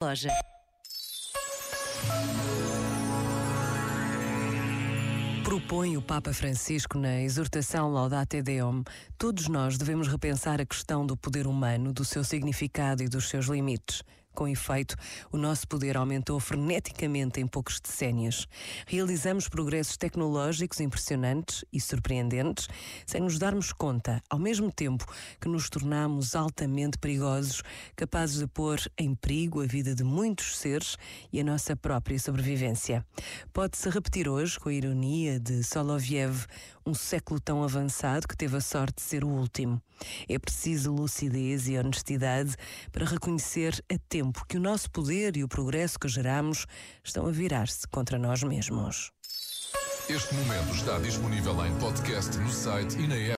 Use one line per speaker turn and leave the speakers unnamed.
loja. Propõe o Papa Francisco na exortação Laudate Deum, todos nós devemos repensar a questão do poder humano, do seu significado e dos seus limites. Com efeito, o nosso poder aumentou freneticamente em poucos decénios. Realizamos progressos tecnológicos impressionantes e surpreendentes, sem nos darmos conta, ao mesmo tempo que nos tornamos altamente perigosos, capazes de pôr em perigo a vida de muitos seres e a nossa própria sobrevivência. Pode-se repetir hoje, com a ironia de Soloviev, um século tão avançado que teve a sorte de ser o último. É preciso lucidez e honestidade para reconhecer a tempo tempo que o nosso poder e o progresso que geramos estão a virar-se contra nós mesmos.
Este momento está disponível em podcast no site e na app.